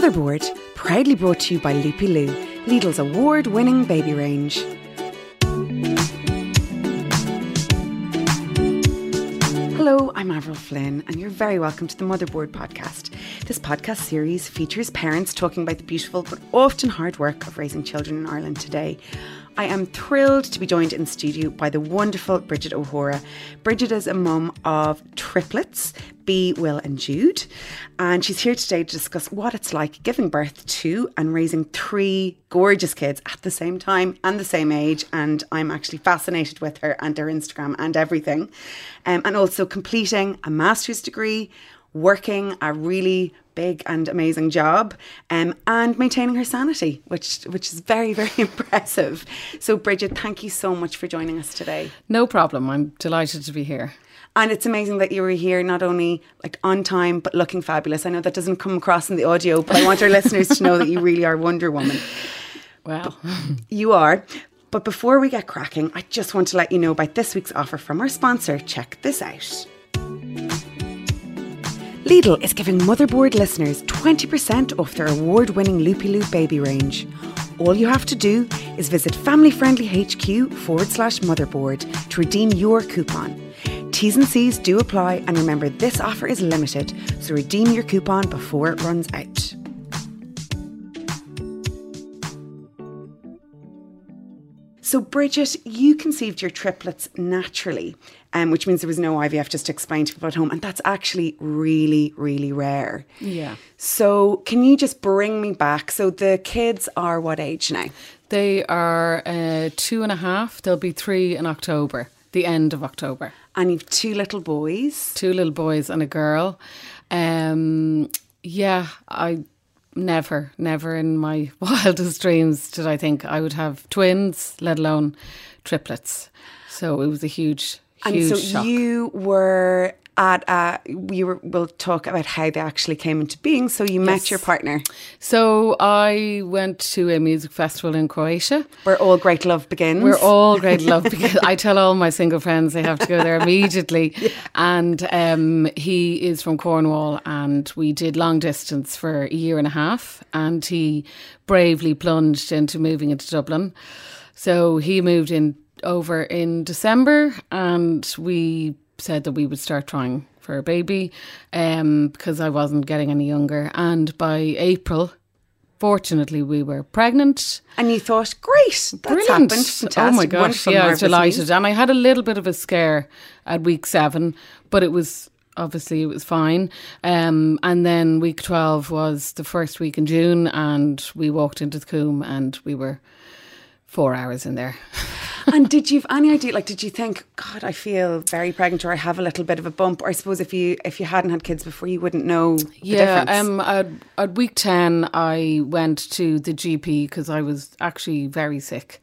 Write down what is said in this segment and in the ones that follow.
Motherboard, proudly brought to you by Lupilu, Lidl's award winning baby range. Hello, I'm Avril Flynn, and you're very welcome to the Motherboard podcast. This podcast series features parents talking about the beautiful but often hard work of raising children in Ireland today. I am thrilled to be joined in studio by the wonderful Bridget O'Hora. Bridget is a mum of triplets, B, Will, and Jude, and she's here today to discuss what it's like giving birth to and raising three gorgeous kids at the same time and the same age. And I'm actually fascinated with her and her Instagram and everything, um, and also completing a master's degree working a really big and amazing job um, and maintaining her sanity, which which is very, very impressive. So Bridget, thank you so much for joining us today. No problem. I'm delighted to be here. And it's amazing that you were here not only like on time but looking fabulous. I know that doesn't come across in the audio, but I want our listeners to know that you really are Wonder Woman. Well, you are. But before we get cracking, I just want to let you know about this week's offer from our sponsor. Check this out. Lidl is giving Motherboard listeners 20% off their award winning Lupilu baby range. All you have to do is visit Family Friendly HQ forward slash motherboard to redeem your coupon. T's and C's do apply, and remember this offer is limited, so redeem your coupon before it runs out. So, Bridget, you conceived your triplets naturally, um, which means there was no IVF, just to explain to people at home. And that's actually really, really rare. Yeah. So, can you just bring me back? So, the kids are what age now? they are uh, two and a half. They'll be three in October, the end of October. And you've two little boys. Two little boys and a girl. Um, yeah, I never, never in my wildest dreams did I think I would have twins, let alone triplets. So it was a huge, And so, shock. you were at, uh, we were, we'll talk about how they actually came into being. So, you met your partner, So I went to a music festival in Croatia. where all great love begins. We're all great love because I tell all my single friends they have to go there immediately. And um, he is from Cornwall, and we did long distance for a year and a half. And he bravely plunged into moving into Dublin. So he moved in over in December, and we said that we would start trying for a baby um, because I wasn't getting any younger. And by April, fortunately, we were pregnant. And you thought, great, that's Brilliant. Oh my gosh, yeah, I was delighted. news. And I had a little bit of a scare at week seven, but it was obviously it was fine. Um, and then week 12 was the first week in June, and we walked into the Coombe and we were four hours in there. and did you have any idea? Like, did you think, God, I feel very pregnant, or I have a little bit of a bump? Or I suppose if you if you hadn't had kids before, you wouldn't know the Yeah, difference. um, at, at week 10, I went to the GP because I was actually very sick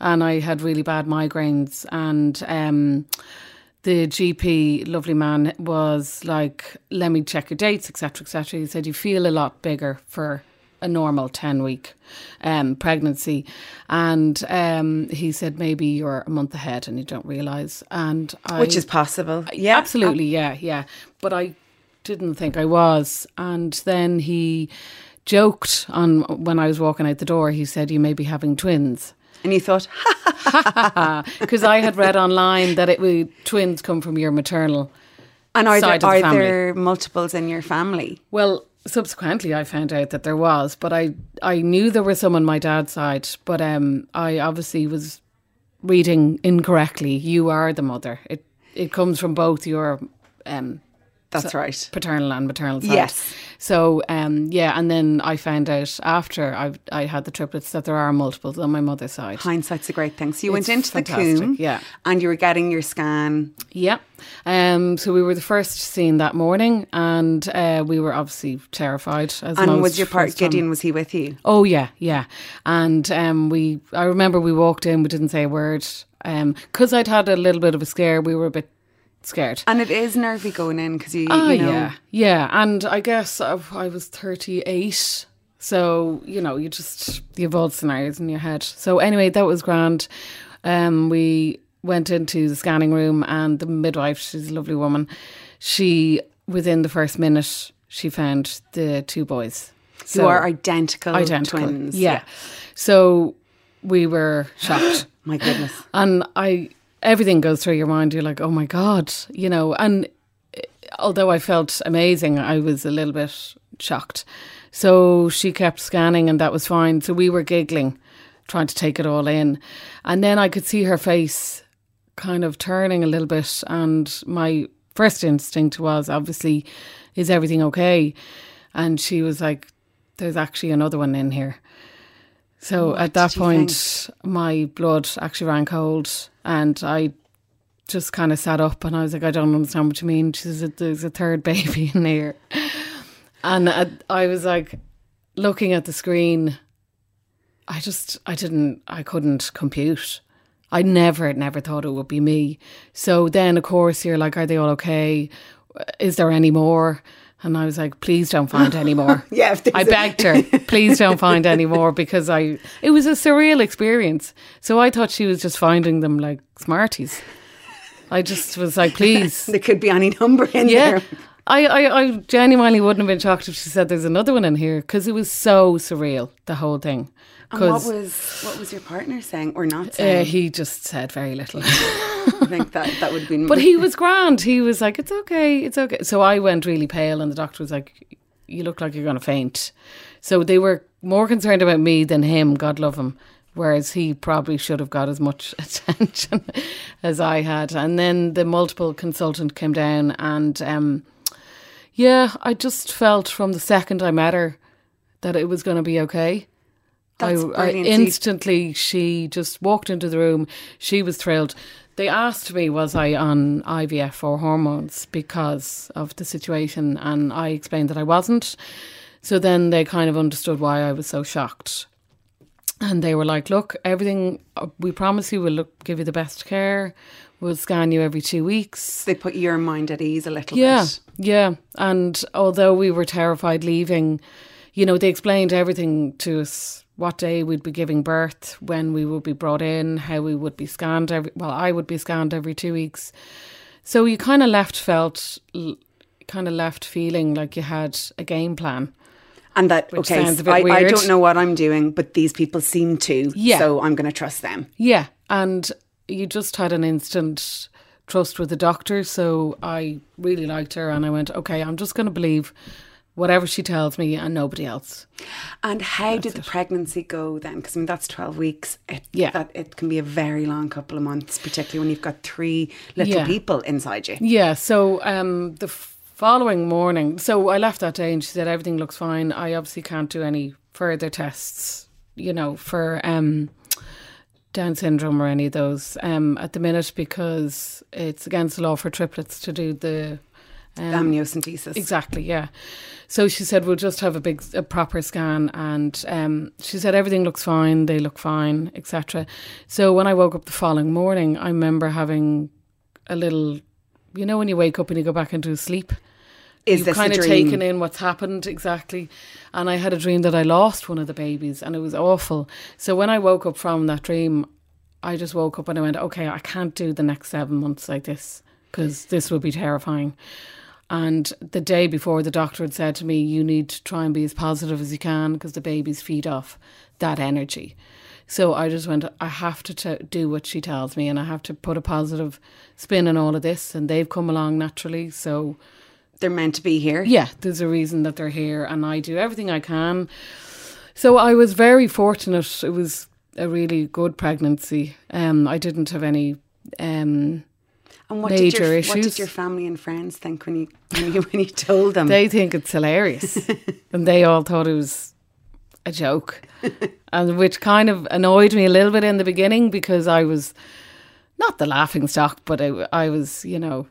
and I had really bad migraines. And um, the GP, lovely man, was like, let me check your dates, etc., etc. He said, you feel a lot bigger for a normal 10 week um, pregnancy. And um, he said, maybe you're a month ahead and you don't realise. And I, which is possible. Yeah, Absolutely, yeah, yeah. But I didn't think I was. And then he joked on when I was walking out the door, he said, You may be having twins. And you thought, Because I had read online that it would twins come from your maternal. and are there, are there multiples in your family? Well, subsequently I found out that there was, but I I knew there were some on my dad's side, but um I obviously was reading incorrectly. You are the mother. It it comes from both your um That's right. paternal and maternal side. Yes. So um, yeah, and then I found out after I I had the triplets that there are multiples on my mother's side. Hindsight's a great thing. So you It's went into the fantastic, yeah. and you were getting your scan. Yeah. Um, so we were the first seen that morning, and uh, we were obviously terrified. As And was your part Gideon? Was he with you? Oh yeah, yeah. And um, we, I remember we walked in, we didn't say a word, because I'd had a little bit of a scare. We were a bit scared. And it is nervy going in because you, Oh you know, yeah, yeah. And I guess I, I was thirty eight, so you know, you just you have all scenarios in your head. So anyway, that was grand. Um, we went into the scanning room, and the midwife, she's a lovely woman. She within the first minute, she found the two boys. who are identical, identical. twins. Yeah. So we were shocked. My goodness. and I everything goes through your mind. You're like, oh my god, you know. And eh, although I felt amazing, I was a little bit shocked. So she kept scanning, and that was fine. So we were giggling, trying to take it all in, and then I could see her face kind of turning a little bit, and my first instinct was obviously, is everything okay? And she was like, there's actually another one in here. So at that point, my blood actually ran cold, and I just kind of sat up and I was like, I don't understand what you mean. She said, There's a third baby in here. And I, I was like, looking at the screen, I just, I didn't, I couldn't compute. I never, never thought it would be me. So then, of course, you're like, Are they all okay? Is there any more? And I was like, Please don't find any more. Yeah, I begged her, please don't find any more because I it was a surreal experience. So I thought she was just finding them like smarties. I just was like, please. There could be any number in Yeah. there. I, I, I genuinely wouldn't have been shocked if she said there's another one in here because it was so surreal, the whole thing. And what was what was your partner saying or not uh, saying? he just said very little. I think that that would have been. But he was grand. He was like, it's okay, it's okay. So I went really pale, and the doctor was like, you look like you're going to faint. So they were more concerned about me than him, God love him. Whereas he probably should have got as much attention as I had. And then the multiple consultant came down, and um, yeah, I just felt from the second I met her that it was going to be okay. That's I, I. Instantly, she just walked into the room. She was thrilled. They asked me, was I on IVF or hormones because of the situation, and I explained that I wasn't. So then they kind of understood why I was so shocked. And they were like, look, everything, uh, we promise you, we'll look, give you the best care. We'll scan you every two weeks. They put your mind at ease a little Yeah, bit. yeah. And although we were terrified leaving, you know, they explained everything to us what day we'd be giving birth, when we would be brought in, how we would be scanned every well, I would be scanned every two weeks. So you kind of left felt kind of left feeling like you had a game plan. And that Which okay, sounds a bit I, I don't know what I'm doing, but these people seem to. Yeah. So I'm going to trust them. Yeah, and you just had an instant trust with the doctor, so I really liked her and I went, okay, I'm just going to believe whatever she tells me and nobody else. And how did the pregnancy go then? Because I mean, that's twelve weeks. It, Yeah. that it can be a very long couple of months, particularly when you've got three little Yeah. people inside you. Yeah, so um, the following morning, so I left that day and she said everything looks fine. I obviously can't do any further tests, you know, for um, Down syndrome or any of those um, at the minute because it's against the law for triplets to do the. Um, Amniocentesis. Exactly, yeah. So she said we'll just have a big, a proper scan, and um, she said everything looks fine, they look fine, etc. So when I woke up the following morning, I remember having a little, you know, when you wake up and you go back into sleep, Is you've this kind of taken in what's happened exactly. And I had a dream that I lost one of the babies, and it was awful. So when I woke up from that dream, I just woke up and I went, okay, I can't do the next seven months like this because this would be terrifying. And the day before, the doctor had said to me, You need to try and be as positive as you can because the babies feed off that energy. So I just went, I have to t- do what she tells me and I have to put a positive spin on all of this. And they've come along naturally. So, They're meant to be here. yeah, there's a reason that they're here and I do everything I can. So I was very fortunate. It was a really good pregnancy. Um, I didn't have any. Um, And what Major did your what did your family and friends think when you when you, when you told them? They think it's hilarious. and they all thought it was a joke. and which kind of annoyed me a little bit in the beginning because I was not the laughing stock, but I, I was, you know,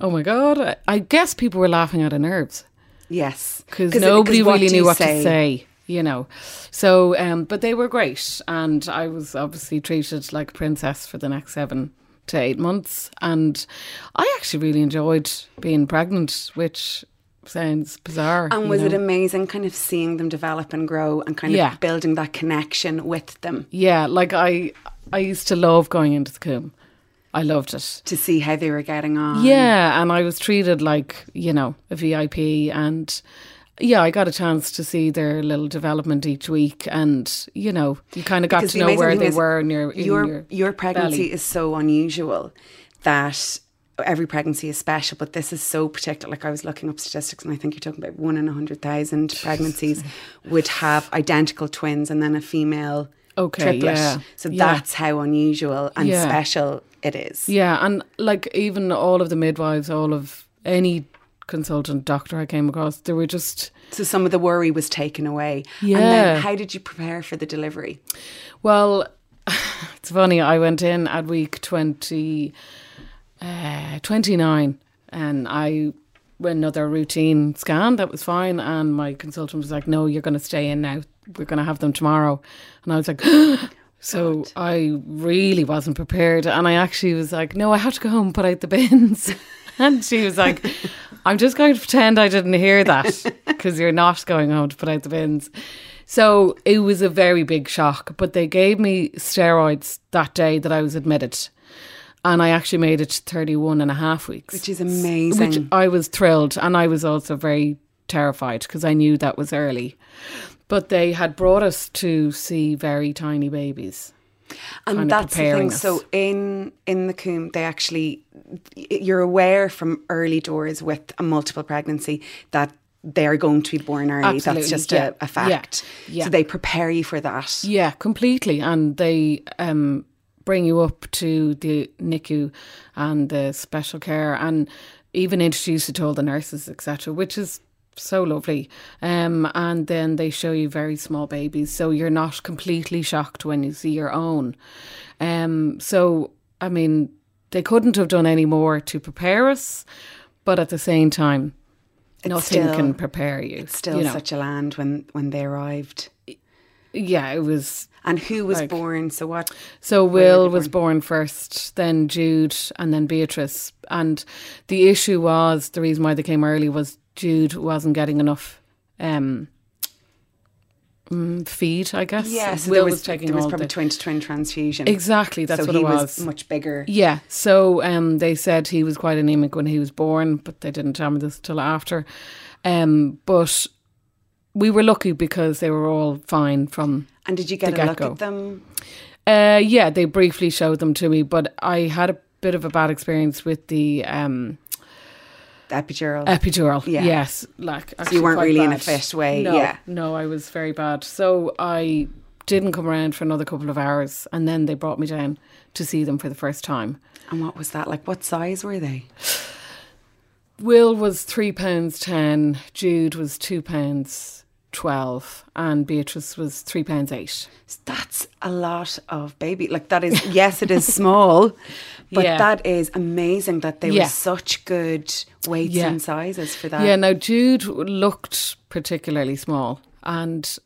oh my God. I, I guess people were laughing out of nerves yes, because nobody really knew what to say, you know. So, um, but they were great. And I was obviously treated like a princess for the next seven to eight months. And I actually really enjoyed being pregnant, which sounds bizarre. And was know. it amazing kind of seeing them develop and grow and kind Yeah. of building that connection with them Yeah, like I, I used to love going into the coombe. I loved it. to see how they were getting on? Yeah, and I was treated like you know a VIP, and yeah, I got a chance to see their little development each week, and you know, you kind of got Because to know where they were in your in your your, your pregnancy belly. is so unusual that every pregnancy is special, but this is so particular. Like I was looking up statistics, and I think you're talking about one in a hundred thousand pregnancies would have identical twins, and then a female Okay, triplet. yeah, So yeah. that's how unusual and Yeah. special it is. Yeah, and like even all of the midwives, all of any consultant doctor I came across, they were just So some of the worry was taken away. Yeah. And then how did you prepare for the delivery? Well, it's funny. I went in at week 20, uh, 29 and I went another routine scan. That was fine. And my consultant was like, no, you're going to stay in now. We're going to have them tomorrow. And I was like, so I really wasn't prepared. And I actually was like, no, I have to go home and put out the bins. and she was like, I'm just going to pretend I didn't hear that because you're not going home to put out the bins. So it was a very big shock, but they gave me steroids that day that I was admitted. And I actually made it to 31 and a half weeks. Which is amazing. Which I was thrilled. And I was also very terrified because I knew that was early. But they had brought us to see very tiny babies. And that's the thing. us. So in in the coombe, they actually you're aware from early doors with a multiple pregnancy that they are going to be born early. Absolutely, That's just yeah, a, a fact. yeah, yeah. So they prepare you for that. Yeah, completely. And they um, bring you up to the NICU and the special care and even introduce you to all the nurses, etc., which is so lovely. Um, and then they show you very small babies, so you're not completely shocked when you see your own. Um, so, I mean, they couldn't have done any more to prepare us, but at the same time, nothing still- can prepare you. Still you know. such a land when when they arrived. yeah, it was And who was Like- born? So what? So Will was born first, then Jude, and then Beatrice. And the issue was the reason why they came early was Jude wasn't getting enough um, mm, feed, I guess. Yeah, so Will there was, was, taking there was probably the twin to twin transfusion. exactly. That's so what he it was. much bigger. Yeah, so um, they said he was quite anemic when he was born, but they didn't tell me this till after. Um, but we were lucky because they were all fine from And did you get a look get-go. at them? Uh, yeah, they briefly showed them to me, but I had a bit of a bad experience with the um, The epidural. epidural. Yeah. Yes, like so you weren't really in a bad. fit way. No, Yeah. no, I was very bad. So I didn't come around for another couple of hours, and then they brought me down to see them for the first time. And what was that like? What size were they? Will was three pounds ten, Jude was two pounds twelve, and Beatrice was three pounds eight. That's a lot of baby. Like that is yes, it is small, but Yeah. that is amazing that they Yeah. were such good weights Yeah. and sizes for that. yeah, now Jude looked particularly small, and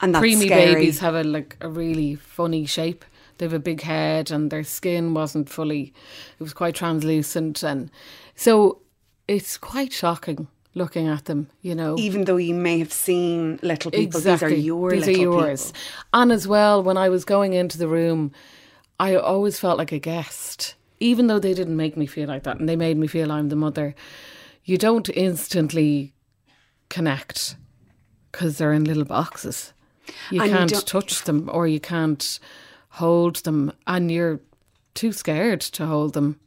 and preemie scary. babies have a like a really funny shape. They have a big head, and their skin wasn't fully. It was quite translucent, and so it's quite shocking looking at them. You know, Even though you may have seen little people, exactly. these are your These little are yours. people. And as well, when I was going into the room, I always felt like a guest, even though they didn't make me feel like that, and they made me feel I'm the mother. You don't instantly connect because they're in little boxes. You And can't don't- touch them or you can't hold them, and you're too scared to hold them.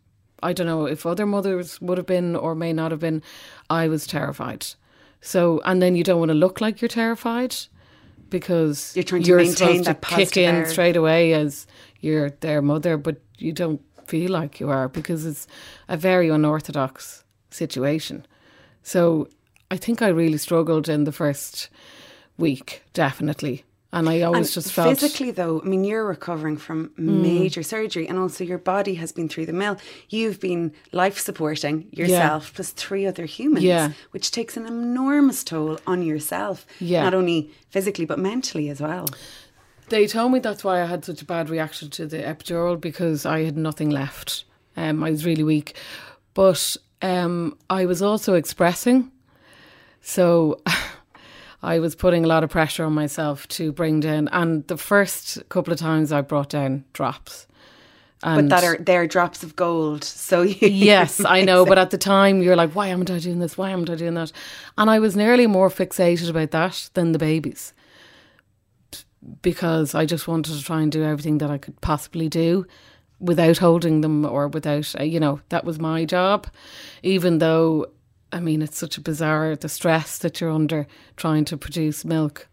I don't know if other mothers would have been or may not have been. I was terrified. So, and then you don't want to look like you're terrified because You're trying to maintain supposed that to kick in straight away as you're their mother, but you don't feel like you are because it's a very unorthodox situation. So, I think I really struggled in the first week, definitely. And I always And just felt physically, though, I mean, you're recovering from mm. major surgery, and also your body has been through the mill. You've been life supporting yourself plus three other humans, Yeah. which takes an enormous toll on yourself, Yeah. not only physically but mentally as well. They told me that's why I had such a bad reaction to the epidural because I had nothing left. Um, I was really weak, but um, I was also expressing, so I was putting a lot of pressure on myself to bring down. And the first couple of times I brought down drops, And but that are they're drops of gold. So yes, I know. But at the time, you're like, why am I doing this? Why am I doing that? And I was nearly more fixated about that than the babies because I just wanted to try and do everything that I could possibly do without holding them or without, uh, you know, that was my job. Even though, I mean, it's such a bizarre, the stress that you're under trying to produce milk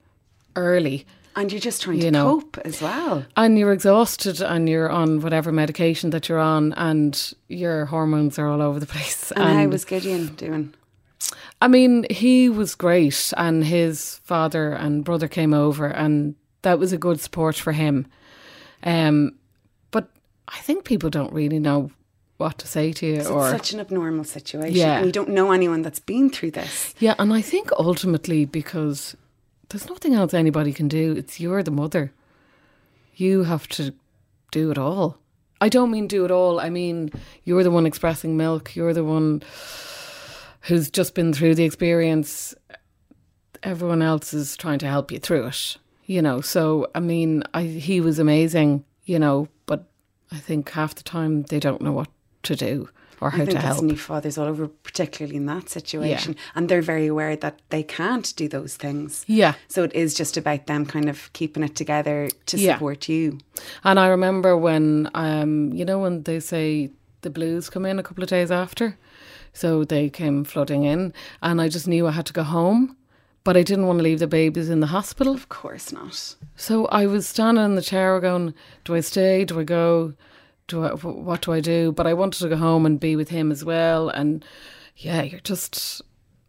early. and you're just trying You to know. cope as well. And you're exhausted and you're on whatever medication that you're on and your hormones are all over the place. And, how was Gideon doing? I mean, he was great, and his father and brother came over, and that was a good support for him. Um, but I think people don't really know what to say to you, It's or such an abnormal situation. Yeah. And you don't know anyone that's been through this. yeah, and I think ultimately because there's nothing else anybody can do. It's you're the mother. You have to do it all. I don't mean do it all. I mean you're the one expressing milk. You're the one who's just been through the experience. Everyone else is trying to help you through it. You know. So I mean, I he was amazing. You know, but I think half the time they don't know what to do or I how think to help. new fathers all over, particularly in that situation. And they're very aware that they can't do those things. Yeah. So it is just about them kind of keeping it together to Yeah. support you. And I remember when, um, you know, when they say the blues come in a couple of days after. So they came flooding in, and I just knew I had to go home, but I didn't want to leave the babies in the hospital. Of course not. So I was standing in the chair going, Do I stay? Do I go? Do I, what do I do? But I wanted to go home and be with him as well. And yeah, you're just,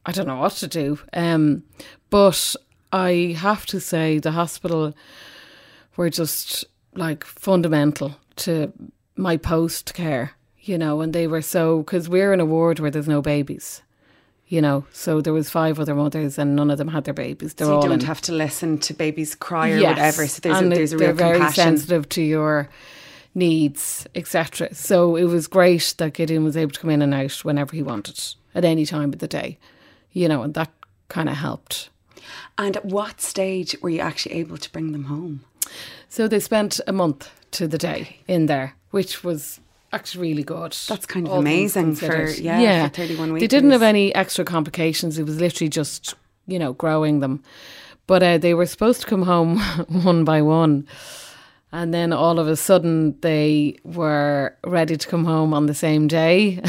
I don't know what to do. Um, but I have to say, the hospital were just like fundamental to my post care, you know, and they were so, because we're in a ward where there's no babies. You know, so there was five other mothers, and none of them had their babies. They're So you all don't in have to listen to babies cry or Yes, whatever. So there's a, and there's a they're real very compassion. sensitive to your needs, etc. So it was great that Gideon was able to come in and out whenever he wanted, at any time of the day, you know, and that kind of helped. And at what stage were you actually able to bring them home? So they spent a month to the day in there, which was actually really good. That's kind of amazing for- considered. yeah, for 31 They didn't have any extra complications. It was literally just, you know, growing them. But uh, they were supposed to come home one by one. And then all of a sudden they were ready to come home on the same day.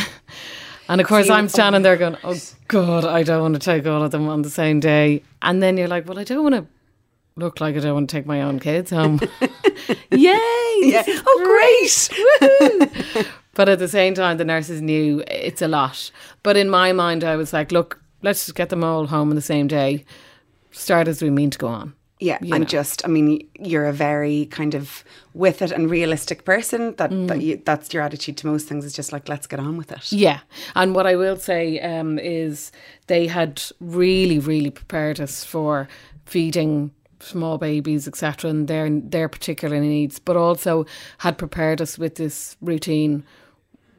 and of course, you- I'm standing there going, oh, God, I don't want to take all of them on the same day. And then you're like, well, I don't want to look like I don't want to take my own kids home. Yay! Yeah. Oh, great. But at the same time, the nurses knew it's a lot. But in my mind, I was like, look, let's just get them all home on the same day. Start as we mean to go on. Yeah, you and know. just, I mean, you're a very kind of with it and realistic person. That Mm. that you, that's your attitude to most things. Is just like, let's get on with it. Yeah. And what I will say um, is they had really, really prepared us for feeding small babies, etc., and their their particular needs, but also had prepared us with this routine,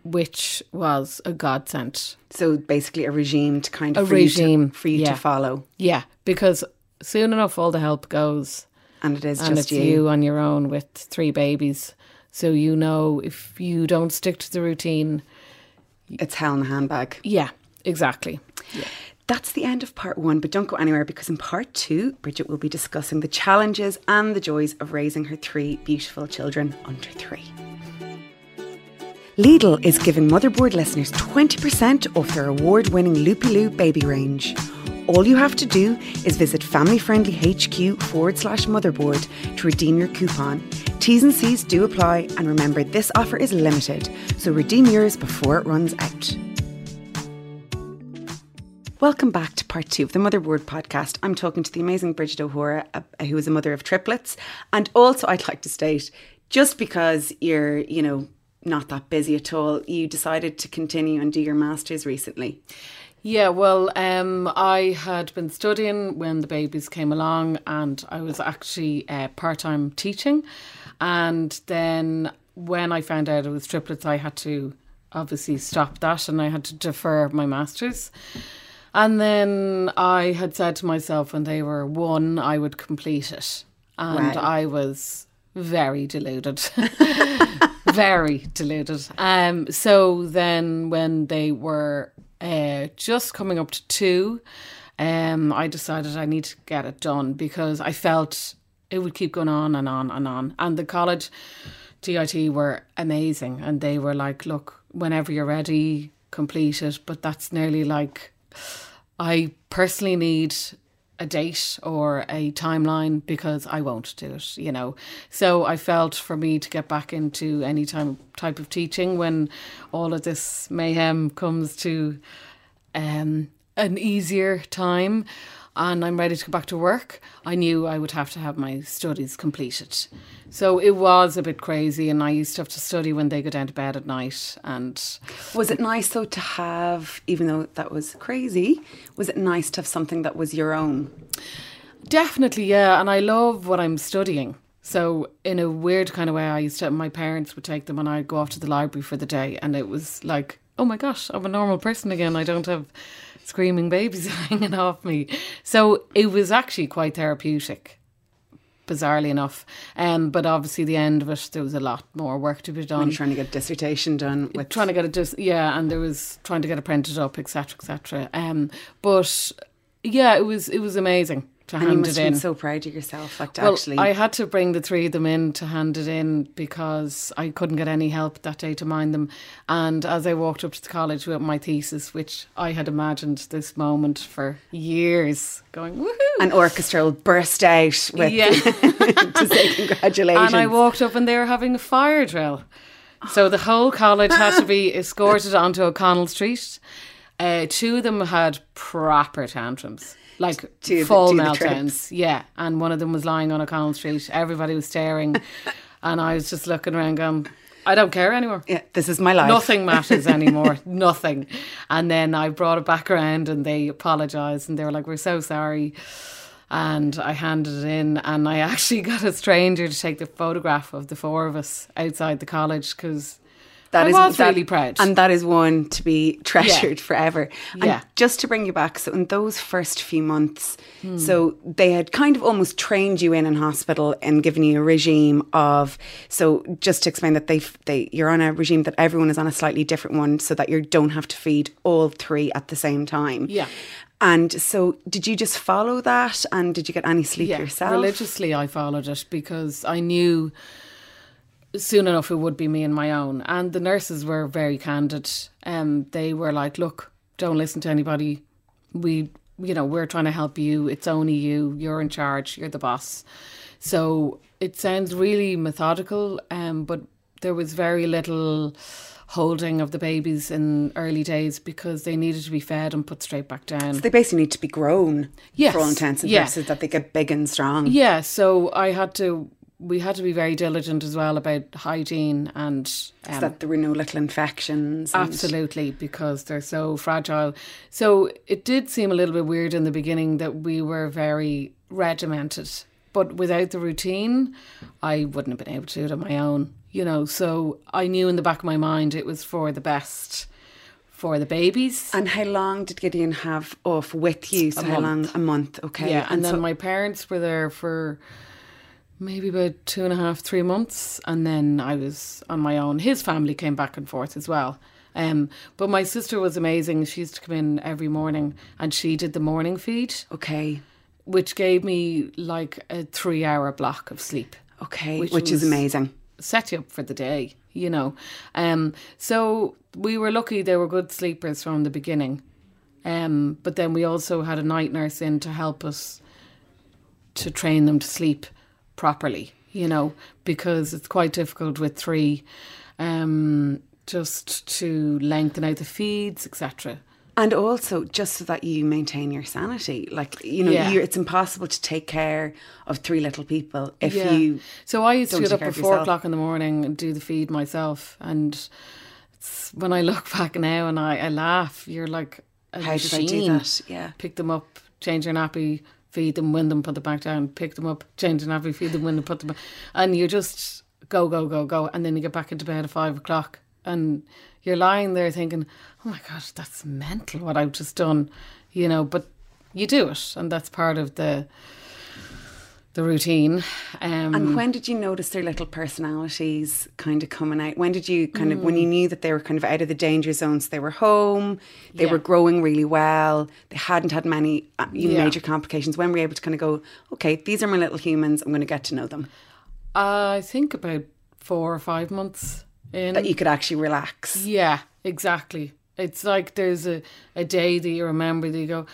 which was a godsend. So basically, a regime to kind of A for you to- regime, for you yeah. to follow, Yeah, because soon enough, all the help goes, and it is and just it's you. on your own with three babies. So you know if you don't stick to the routine, It's hell in a handbag. yeah, exactly. That's the end of part one, but don't go anywhere because in part two, Bridget will be discussing the challenges and the joys of raising her three beautiful children under three. Lidl is giving Motherboard listeners 20% off their award winning Lupilu baby range. All you have to do is visit family-friendly HQ forward slash motherboard to redeem your coupon. T's and C's do apply, and remember this offer is limited, so redeem yours before it runs out. Welcome back to part two of the Motherboard podcast. I'm talking to the amazing Bridget O'Hora, uh, who is a mother of triplets. And also, I'd like to state just because you're, you know, not that busy at all, you decided to continue and do your master's recently. Yeah, well, um, I had been studying when the babies came along, and I was actually uh, part time teaching. And then when I found out it was triplets, I had to obviously stop that and I had to defer my master's. And then I had said to myself when they were one, I would complete it. And Wow. I was very deluded. very deluded. Um, so then when they were uh, just coming up to two, um, I decided I need to get it done because I felt it would keep going on and on and on. And the college DIT were amazing, and they were like, "Look, whenever you're ready, complete it." But that's nearly like I personally need a date or a timeline because I won't do it, you know. So I felt for me to get back into any time type of teaching when all of this mayhem comes to um, an easier time and I'm ready to go back to work, I knew I would have to have my studies completed. So it was a bit crazy, and I used to have to study when they go down to bed at night. And was it nice though to have, even though that was crazy, was it nice to have something that was your own? Definitely, yeah. And I love what I'm studying. So in a weird kind of way, I used to. My parents would take them, and I'd go off to the library for the day, and it was like, oh my gosh, I'm a normal person again. I don't have screaming babies hanging off me. So it was actually quite therapeutic, bizarrely enough. Um, but obviously, the end of it, there was a lot more work to be done. When you're trying to get a dissertation done, with trying to get it just yeah, and there was trying to get it printed up, etc., etc. Um, but yeah, it was it was amazing to and you hand must it in. so proud of yourself, like Well, actually. I had to bring the three of them in to hand it in because I couldn't get any help that day to mind them. And as I walked up to the college with my thesis, which I had imagined this moment for years, going woohoo! an orchestra will burst out with Yeah. to say congratulations. And I walked up and they were having a fire drill. So the whole college had to be escorted onto O'Connell Street. Uh, two of them had proper tantrums, like the- full the meltdowns. Yeah, and one of them was lying on a O'Connell Street. Everybody was staring, and I was just looking around, going, "I don't care anymore. yeah, this is my life. Nothing matters anymore. Nothing." And then I brought it back around, and they apologized, and they were like, "We're so sorry." And I handed it in, and I actually got a stranger to take the photograph of the four of us outside the college because That I is was that- really proud. and that is one to be treasured forever. And Yeah. just to bring you back, so in those first few months, Hmm. so they had kind of almost trained you in in hospital and given you a regime of. So just to explain that they they you're on a regime that everyone is on a slightly different one, so that you don't have to feed all three at the same time. Yeah. And so, did you just follow that? And did you get any sleep yourself? Religiously, I followed it because I knew soon enough it would be me and my own. And the nurses were very candid. Um, they were like, "Look, don't listen to anybody. We, you know, we're trying to help you. It's only you. You're in charge. You're the boss." So it sounds really methodical, um, but there was very little holding of the babies in early days because they needed to be fed and put straight back down. They basically need to be grown Yes, for all intents and yeah. purposes, that they get big and strong. Yeah, so I had to. We had to be very diligent as well about hygiene and um, that there were no little infections. and- absolutely because they're so fragile. So it did seem a little bit weird in the beginning that we were very regimented, but without the routine, I wouldn't have been able to do it on my own. You know, so I knew in the back of my mind it was for the best for the babies. And how long did Gideon have off with you? So how long? A month. Okay. Yeah, and, then so, my parents were there for maybe about two and a half, three months, and then I was on my own. His family came back and forth as well. Um, but my sister was amazing. She used to come in every morning, and she did the morning feed, okay. which gave me like a three-hour block of sleep. Okay. Which Which, is amazing. Set you up for the day, you know. Um, so we were lucky; they were good sleepers from the beginning. Um, but then we also had a night nurse in to help us to train them to sleep properly, you know, because it's quite difficult with three, um, just to lengthen out the feeds, etc. And also, just so that you maintain your sanity, like you know, Yeah. you it's impossible to take care of three little people if you. So I used to get up at four o'clock in the morning and do the feed myself. And it's, when I look back now and I, I laugh, you're like, How did I do that? Yeah. Pick them up, change their nappy, feed them, wind them, put them back down. Pick them up, change their nappy, feed them, wind them, put them back. And you just go, go, go, go. And then you get back into bed at five o'clock and you're lying there thinking, oh my gosh, that's mental what I've just done, you know. But you do it, and that's part of the the routine. Um, And when did you notice their little personalities kind of coming out? When did you kind of when you knew that they were kind of out of the danger zones? They were home. They Yeah. were growing really well. They hadn't had many uh, you know, Yeah. major complications. When were you able to kind of go, okay, these are my little humans. I'm going to get to know them. I think about four or five months in. That you could actually relax. Yeah, exactly. It's like there's a, a day that you remember that you go,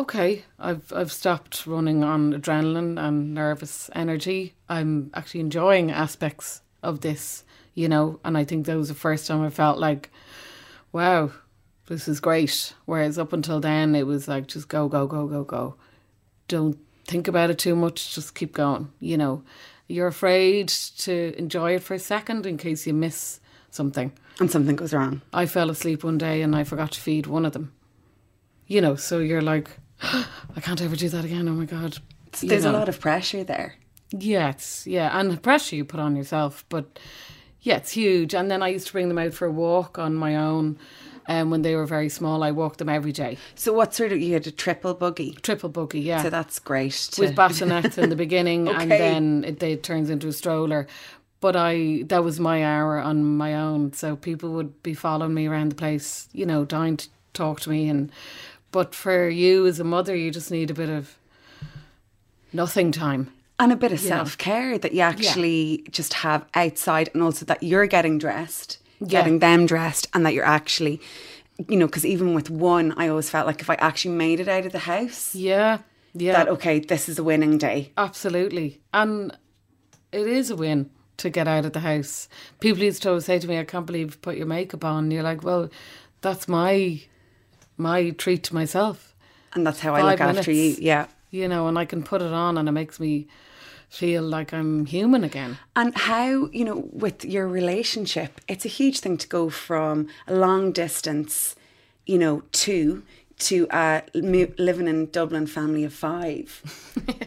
okay, I've I've stopped running on adrenaline and nervous energy. I'm actually enjoying aspects of this, you know, and I think that was the first time I felt like, wow, this is great. Whereas up until then it was like just go, go, go, go, go. Don't think about it too much, just keep going, you know. You're afraid to enjoy it for a second in case you miss something. And something goes wrong. I fell asleep one day and I forgot to feed one of them. You know, so you're like, I can't ever do that again. Oh my God. So there's a lot of pressure there. Yes, yeah. And the pressure you put on yourself. But yeah, it's huge. And then I used to bring them out for a walk on my own. And when they were very small, I walked them every day. So what sort of you had a triple buggy? Triple buggy, yeah. So that's great. To, with bassinets in the beginning, and then it, it turns into a stroller. But I that was my hour on my own, so people would be following me around the place, you know, dying to talk to me. And but for you as a mother, you just need a bit of nothing time. and a bit of self care that you actually just have outside, and also that you're getting dressed, getting them dressed, and that you're actually, you know, because even with one, I always felt like if I actually made it out of the house, Yeah, yeah, that okay, this is a winning day. absolutely. And it is a win to get out of the house. People used to always say to me, "I can't believe you put your makeup on." And you're like, "Well, that's my my treat to myself." And that's how I look Five after you. Yeah. you know, and I can put it on and it makes me feel like I'm human again. And how, you know, with your relationship, it's a huge thing to go from a long distance, you know, to to uh, living in Dublin family of five.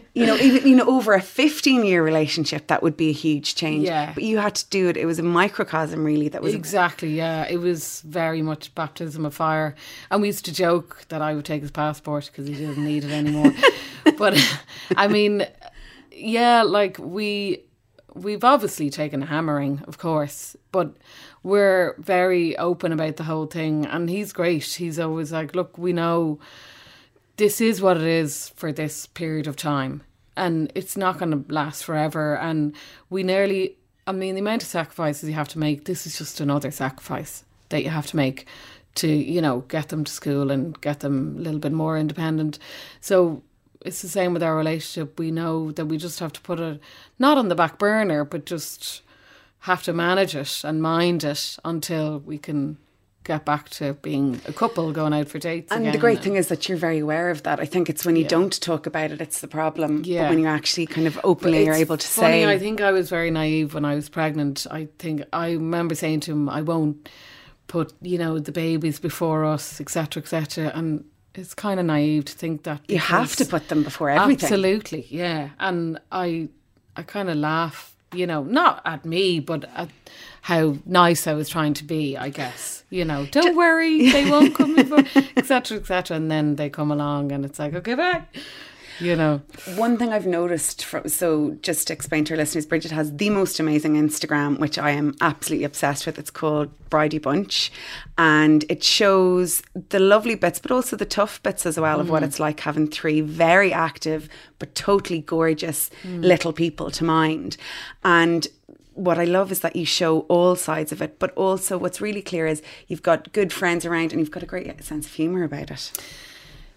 you know, even you know, over a fifteen year relationship, that would be a huge change. Yeah. But you had to do it. It was a microcosm, really. That was Exactly, yeah. It was very much baptism of fire. And we used to joke that I would take his passport because he didn't need it anymore. but I mean, yeah, like we we've obviously taken a hammering, of course, but we're very open about the whole thing and he's great. He's always like, look, we know this is what it is for this period of time and it's not going to last forever and we nearly i mean the amount of sacrifices you have to make this is just another sacrifice that you have to make to you know get them to school and get them a little bit more independent so it's the same with our relationship we know that we just have to put it not on the back burner but just have to manage it and mind it until we can get back to being a couple going out for dates And the great thing is that you're very aware of that. I think it's when you don't talk about it, it's the problem. Yeah. But when you actually kind of openly are able to funny, say, I think I was very naive when I was pregnant. I think I remember saying to him, "I won't put you know the babies before us, etc., etc." And it's kind of naive to think that you have to put them before everything. Absolutely, yeah. And I, I kind of laugh, you know, not at me, but at how nice I was trying to be. I guess, you know, don't worry, they won't come before, etc., etc. And then they come along, and it's like, okay, bye. You know, One thing I've noticed from so just to explain to our listeners, Bridget has the most amazing Instagram, which I am absolutely obsessed with. It's called Bridie Bunch, and it shows the lovely bits, but also the tough bits as well of what mm. it's like having three very active but totally gorgeous mm. little people to mind. And what I love is that you show all sides of it, but also what's really clear is you've got good friends around and you've got a great sense of humour about it.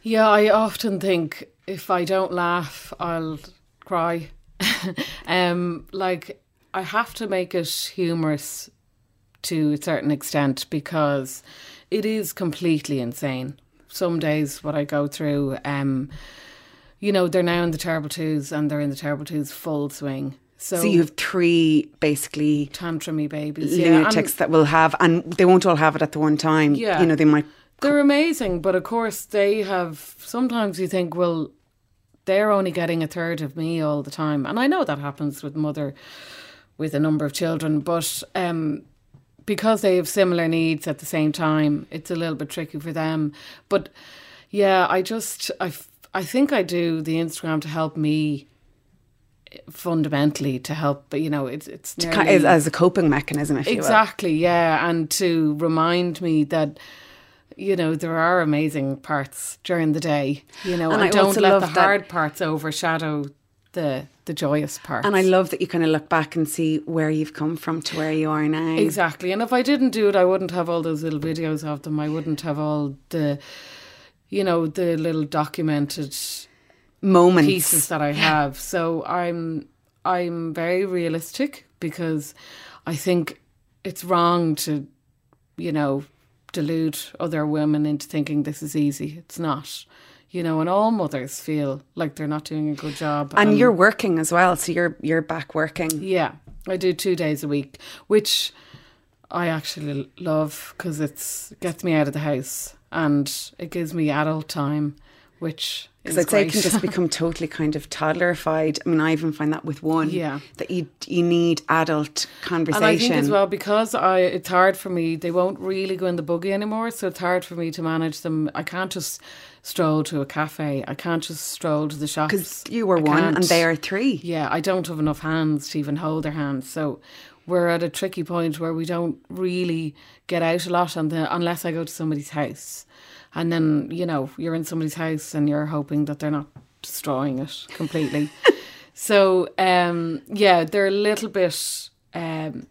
Yeah, I often think if I don't laugh, I'll cry. um, like I have to make it humorous to a certain extent because it is completely insane. Some days what I go through, um, you know, they're now in the terrible twos and they're in the terrible twos full swing. So, So you have three basically tantrumy babies, yeah, and- lunatics that will have, and they won't all have it at the one time. Yeah. You know, they might. They're amazing, but of course they have. Sometimes you think, well, they're only getting a third of me all the time, and I know that happens with mother with a number of children, but um, because they have similar needs at the same time, it's a little bit tricky for them. But yeah, I just I I think I do the Instagram to help me fundamentally to help. But you know, it's it's nearly- as, as a coping mechanism, if you. Exactly, yeah. And to remind me that, you know, there are amazing parts during the day, you know, And and, I don't also let love the hard parts overshadow the the joyous parts. And I love that you kind of look back and see where you've come from to where you are now. Exactly. And if I didn't do it, I wouldn't have all those little videos of them. I wouldn't have all the, you know, the little documented Moments. pieces that I have. So I'm I'm very realistic because I think it's wrong to, you know, delude other women into thinking this is easy. It's not. You know, and all mothers feel like they're not doing a good job. And you're working as well, so you're you're back working. Yeah, I do two days a week, which I actually love because it's gets me out of the house and it gives me adult time, which Because I'd say it can just become totally kind of toddlerified. I mean, I even find that with one. Yeah. That you you need adult conversation. And I think as well because I it's hard for me. They won't really go in the buggy anymore, so it's hard for me to manage them. I can't just stroll to a cafe. I can't just stroll to the shops. Because you were I one and can't. they are three. Yeah, I don't have enough hands to even hold their hands. So we're at a tricky point where we don't really get out a lot on the, unless I go to somebody's house. And then, you know, you're in somebody's house and you're hoping that they're not destroying it completely. so, um, yeah, they're a little bit um,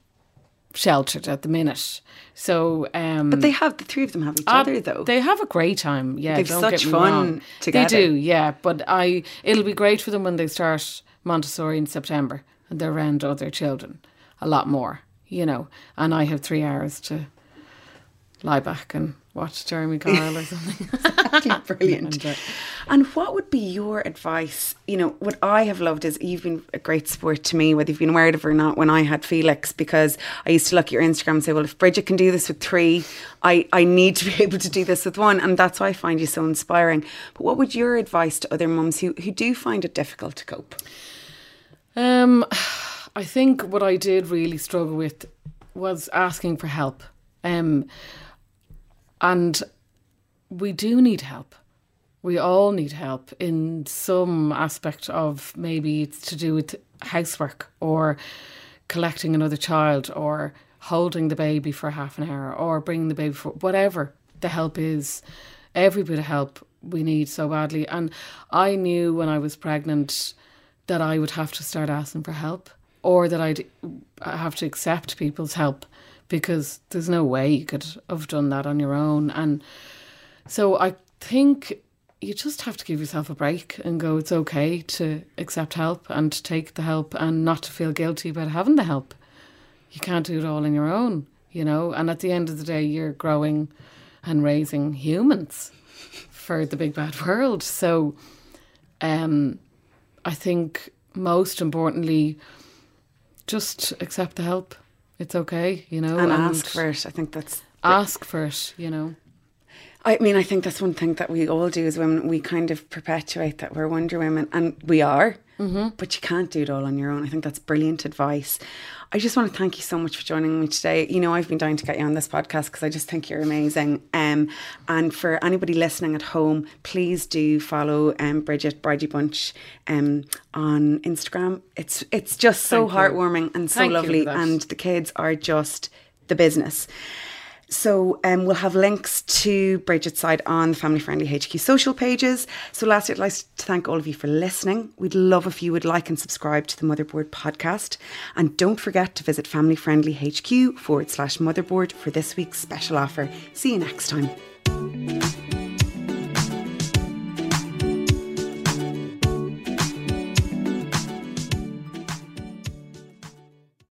sheltered at the minute. So, um, But they have the three of them have each uh, other though. They have a great time. Yeah, They've such fun wrong. together. They do. Yeah, but I it'll be great for them when they start Montessori in September and they're around other children a lot more. You know, and I have three hours to lie back and watch Jeremy Kyle or something. Brilliant. And, what would be your advice? You know, what I have loved is you've been a great sport to me, whether you've been aware of it or not, when I had Felix, because I used to look at your Instagram and say, well, if Bridget can do this with three, I, I need to be able to do this with one. And that's why I find you so inspiring. But what would your advice to other mums who, who do find it difficult to cope? Um, I think what I did really struggle with was asking for help. Um, and we do need help. We all need help in some aspect of maybe it's to do with housework or collecting another child or holding the baby for half an hour or bringing the baby for whatever the help is. Every bit of help we need so badly. And I knew when I was pregnant that I would have to start asking for help or that I'd have to accept people's help because there's no way you could have done that on your own. And so I think you just have to give yourself a break and go, it's okay to accept help and to take the help and not to feel guilty about having the help. You can't do it all on your own, you know. And at the end of the day, you're growing and raising humans for the big bad world. So um, I think most importantly, just accept the help. It's okay, you know, And, ask for it. I think that's ask for it, you know. I mean, I think that's one thing that we all do as women. We kind of perpetuate that we're Wonder Women, and we are, mm-hmm. but you can't do it all on your own. I think that's brilliant advice. I just want to thank you so much for joining me today. You know, I've been dying to get you on this podcast because I just think you're amazing. Um, and for anybody listening at home, please do follow um, Bridget Bridgie Bunch um, on Instagram. It's it's just so Thank you. heartwarming and so Thank lovely, and the kids are just the business. So um, we'll have links to Bridget's side on the Family Friendly HQ social pages. So lastly, I'd like to thank all of you for listening. We'd love if you would like and subscribe to the Motherboard podcast. And don't forget to visit Family Friendly HQ forward slash motherboard for this week's special offer. See you next time.